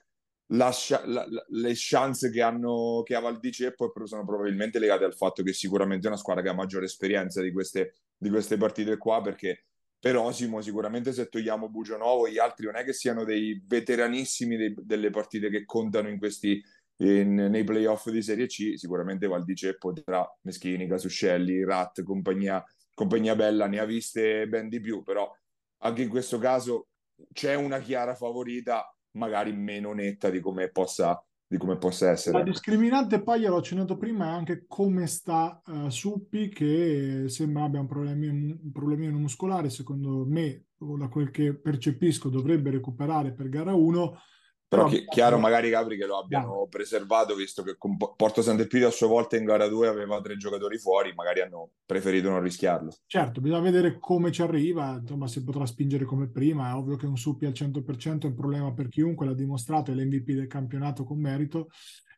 Speaker 2: la, la, le chance che, hanno, che ha Valdiceppo sono probabilmente legate al fatto che sicuramente è una squadra che ha maggiore esperienza di queste, di queste partite qua perché per Osimo sicuramente se togliamo Bugionovo gli altri non è che siano dei veteranissimi dei, delle partite che contano in questi, in, nei playoff di Serie C. Sicuramente Valdiceppo tra Meschini, Casuscelli, Rat, compagnia, compagnia bella ne ha viste ben di più. Però anche in questo caso c'è una chiara favorita magari meno netta di come possa, di come possa essere.
Speaker 3: La discriminante poi, gliel'ho accennato prima, è anche come sta uh, Suppi, che sembra abbia un problemino, muscolare, secondo me, da quel che percepisco, dovrebbe recuperare per gara 1
Speaker 2: però chi, chiaro magari Capri che lo abbiano no. preservato visto che con Porto Sant'Elpidio a sua volta in gara 2 aveva tre giocatori fuori magari hanno preferito non rischiarlo.
Speaker 3: Certo bisogna vedere come ci arriva insomma se potrà spingere come prima. È ovvio che un Suppi al 100% è un problema per chiunque l'ha dimostrato è l'MVP del campionato con merito.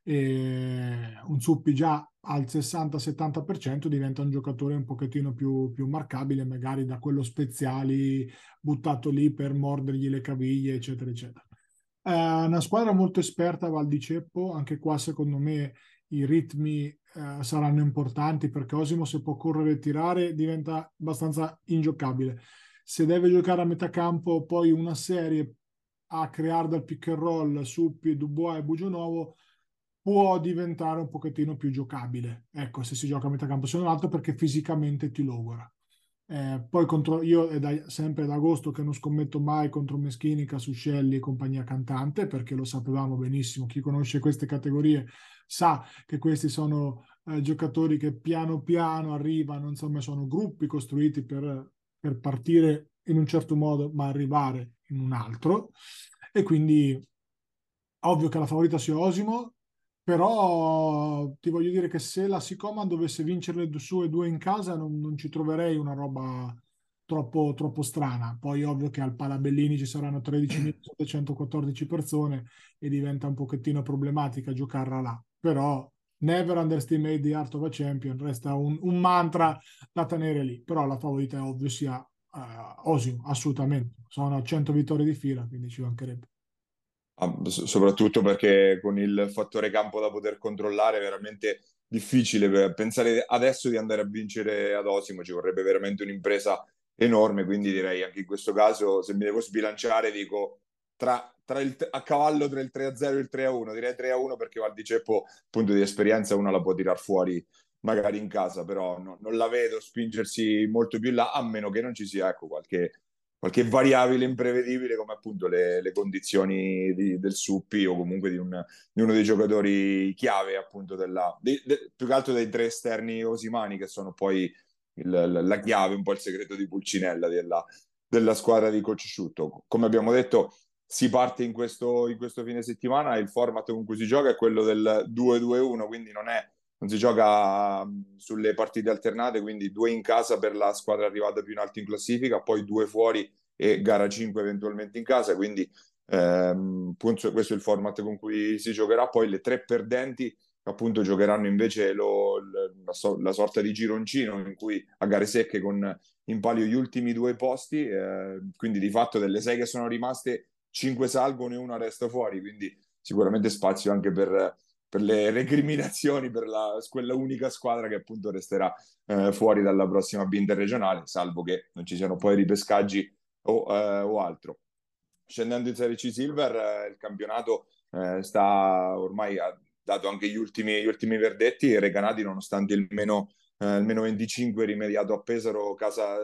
Speaker 3: E un Suppi già al 60-70% diventa un giocatore un pochettino più, più marcabile magari da quello speziali buttato lì per mordergli le caviglie eccetera eccetera è una squadra molto esperta Val di Ceppo, anche qua secondo me i ritmi eh, saranno importanti perché Osimo se può correre e tirare diventa abbastanza ingiocabile. Se deve giocare a metà campo poi una serie a creare dal pick and roll su Dubois e Bugionovo può diventare un pochettino più giocabile. Ecco, se si gioca a metà campo, se non altro perché fisicamente ti logora. Eh, poi contro, io è da, sempre ad agosto che non scommetto mai contro Meschini, Casuscelli e compagnia cantante, perché lo sapevamo benissimo, chi conosce queste categorie sa che questi sono eh, giocatori che piano piano arrivano, insomma sono gruppi costruiti per, per partire in un certo modo ma arrivare in un altro. E quindi ovvio che la favorita sia Osimo, però ti voglio dire che se la Sicoma dovesse vincere le sue due in casa non, non ci troverei una roba troppo, troppo strana. Poi ovvio che al Palabellini ci saranno 13.714 persone e diventa un pochettino problematica giocarla là. Però never underestimate the art of a champion, resta un, un mantra da tenere lì. Però la favorita è ovvio sia uh, Osimo, assolutamente. Sono 100 vittorie di fila, quindi ci mancherebbe.
Speaker 2: Ah, soprattutto perché con il fattore campo da poter controllare è veramente difficile pensare adesso di andare a vincere ad Osimo, ci vorrebbe veramente un'impresa enorme, quindi direi anche in questo caso se mi devo sbilanciare dico tra, tra il, a cavallo tra il 3-0 e il 3-1, direi 3-1 perché Val di Ceppo punto di esperienza uno la può tirar fuori magari in casa, però no, non la vedo spingersi molto più là a meno che non ci sia ecco, qualche qualche variabile imprevedibile come appunto le, le condizioni di, del Suppi o comunque di, un, di, uno dei giocatori chiave appunto della, de, de, più che altro dei tre esterni osimani che sono poi il, la chiave, un po' il segreto di Pulcinella della, della squadra di Coach Sciutto. Come abbiamo detto si parte in questo, in questo fine settimana, il format con cui si gioca è quello del 2-2-1, quindi non è non si gioca um, sulle partite alternate, quindi due in casa per la squadra arrivata più in alto in classifica, poi due fuori e gara 5 eventualmente in casa, quindi ehm, questo è il format con cui si giocherà, poi le tre perdenti appunto giocheranno invece lo, la, la, sorta di gironcino in cui a gare secche con in palio gli ultimi due posti, eh, quindi di fatto delle sei che sono rimaste, cinque salgono e una resta fuori, quindi sicuramente spazio anche per per le recriminazioni per la, quella unica squadra che appunto resterà eh, fuori dalla prossima B interregionale, salvo che non ci siano poi ripescaggi o, eh, o altro. Scendendo in Serie C Silver, eh, il campionato eh, sta ormai ha dato anche gli ultimi, gli ultimi verdetti e Recanati, nonostante il meno, eh, il meno 25 rimediato a Pesaro casa,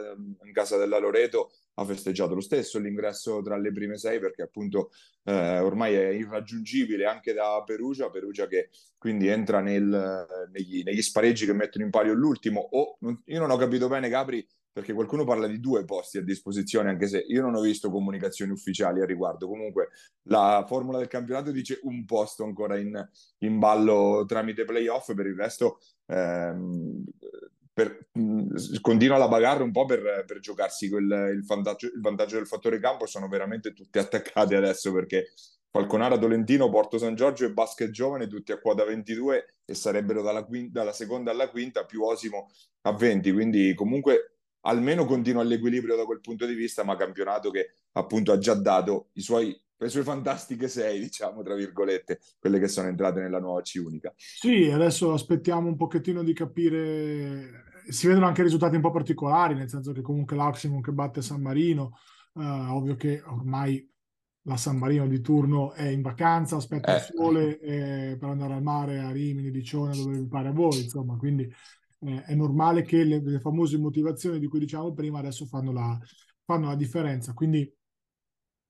Speaker 2: in casa della Loreto, ha festeggiato lo stesso l'ingresso tra le prime sei perché appunto eh, ormai è irraggiungibile anche da Perugia, Perugia che quindi entra nel, negli, negli, spareggi che mettono in palio l'ultimo. O io non ho capito bene Capri perché qualcuno parla di due posti a disposizione anche se io non ho visto comunicazioni ufficiali a riguardo. Comunque la formula del campionato dice un posto ancora in, in ballo tramite playoff per il resto ehm, per, mh, continua la bagarre un po' per, per giocarsi quel, il, vantaggio, il, vantaggio, del fattore campo. Sono veramente tutti attaccati adesso perché Falconara, Tolentino, Porto San Giorgio e Basket Giovane tutti a quota 22 e sarebbero dalla, quinta, dalla seconda alla quinta più Osimo a 20. Quindi comunque almeno continua all'equilibrio da quel punto di vista, ma campionato che appunto ha già dato i suoi le sue fantastiche sei, diciamo, tra virgolette, quelle che sono entrate nella nuova C unica.
Speaker 3: Sì, adesso aspettiamo un pochettino di capire, si vedono anche risultati un po' particolari, nel senso che comunque l'Aximum che batte San Marino, uh, ovvio che ormai la San Marino di turno è in vacanza, aspetta eh. il sole eh, per andare al mare a Rimini, Licione, dove vi pare a voi, insomma, quindi eh, è normale che le, le, famose motivazioni di cui diciamo prima adesso fanno la, fanno la differenza, quindi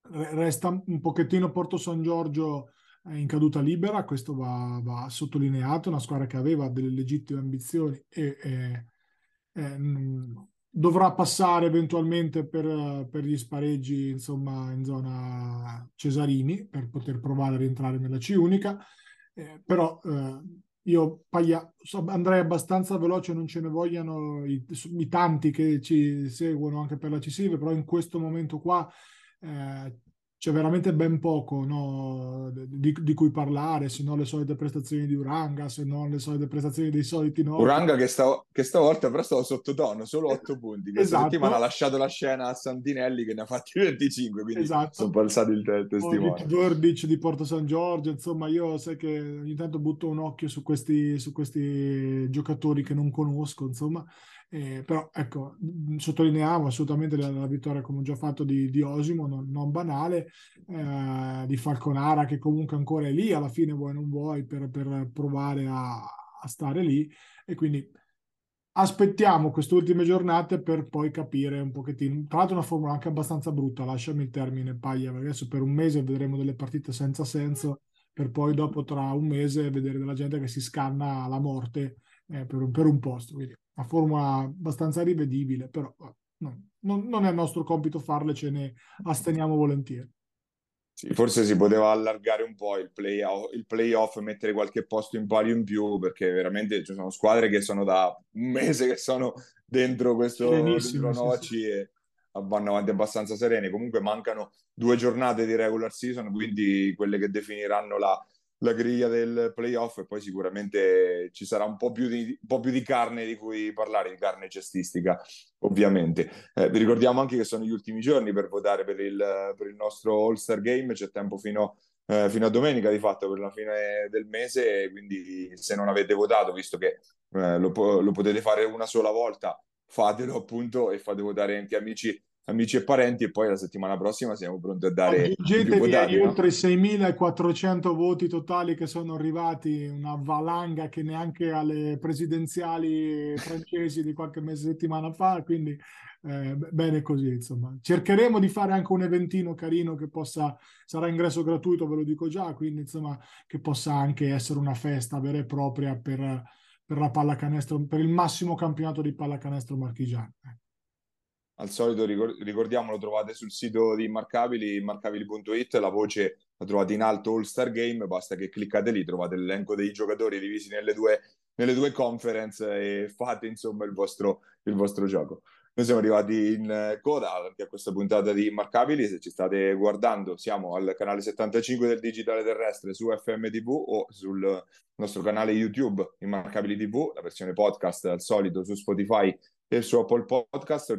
Speaker 3: resta un pochettino Porto San Giorgio eh, in caduta libera, questo va, va, sottolineato, una squadra che aveva delle legittime ambizioni e, e, e dovrà passare eventualmente per, per, gli spareggi insomma in zona Cesarini per poter provare a rientrare nella C unica, eh, però eh, io paglia, andrei abbastanza veloce, non ce ne vogliano i, i tanti che ci seguono anche per la C Silve, però in questo momento qua eh, c'è veramente ben poco no, di, di, cui parlare, se non le solite prestazioni di Uranga, se non le solite prestazioni dei soliti no.
Speaker 2: Uranga che, sta, che stavolta però stava sottotono, solo 8 punti. Questa esatto. settimana ha lasciato la scena a Santinelli che ne ha fatti 25, quindi esatto. sono passati il te- testimone.
Speaker 3: Verdic di Porto San Giorgio, insomma io sai che ogni tanto butto un occhio su questi, su questi giocatori che non conosco, insomma. Eh, però ecco, sottolineiamo assolutamente la, la, vittoria, come ho già fatto, di, di Osimo, non, non banale, eh, di Falconara che comunque ancora è lì, alla fine vuoi non vuoi, per, per provare a, a, stare lì. E quindi aspettiamo queste ultime giornate per poi capire un pochettino. Tra l'altro una formula anche abbastanza brutta, lasciami il termine Paglia, perché adesso per un mese vedremo delle partite senza senso, per poi dopo tra un mese vedere della gente che si scanna alla morte eh, per, un, per un posto. Quindi una formula abbastanza rivedibile, però no, non, non, è il nostro compito farle, ce ne asteniamo volentieri.
Speaker 2: Sì, forse si poteva allargare un po' il playoff, il playoff, mettere qualche posto in palio in più, perché veramente ci sono squadre che sono da un mese che sono dentro questo dentro sì, sì. e vanno avanti abbastanza serene. Comunque mancano due giornate di regular season, quindi quelle che definiranno la, la griglia del playoff e poi sicuramente ci sarà un po' più di, un po più di carne di cui parlare, di carne cestistica ovviamente. Eh, vi ricordiamo anche che sono gli ultimi giorni per votare per il, per il nostro All-Star Game, c'è tempo fino, eh, fino, a domenica di fatto per la fine del mese, quindi se non avete votato, visto che eh, lo, lo potete fare una sola volta, fatelo appunto e fate votare anche amici amici e parenti e poi la settimana prossima siamo pronti a dare
Speaker 3: aggiungetevi agli no? oltre 6.400 voti totali che sono arrivati una valanga che neanche alle presidenziali francesi di qualche mese settimana fa quindi eh, bene così, insomma. Cercheremo di fare anche un eventino carino che possa, sarà ingresso gratuito, ve lo dico già, quindi insomma che possa anche essere una festa vera e propria per, per la pallacanestro, per il massimo campionato di pallacanestro marchigiano.
Speaker 2: Al solito ricordiamo, lo trovate sul sito di Immarcabili, immarcabili.it, la voce la trovate in alto All Star Game, basta che cliccate lì, trovate l'elenco dei giocatori divisi nelle due, nelle due conference e fate insomma il vostro, il vostro gioco. Noi siamo arrivati in eh, coda anche a questa puntata di Immarcabili. Se ci state guardando, siamo al canale 75 del Digitale Terrestre su FMTV o sul nostro canale YouTube Immarcabili TV, la versione podcast al solito su Spotify e su Apple Podcast. Un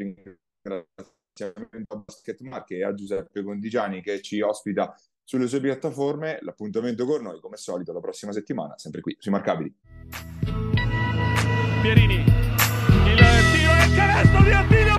Speaker 2: grazie a Basket Market e a Giuseppe Condigiani che ci ospita sulle sue piattaforme. L'appuntamento con noi, come al solito, la prossima settimana, sempre qui sui Marcabili.
Speaker 1: Pierini, il tiro e il canestro di Attila!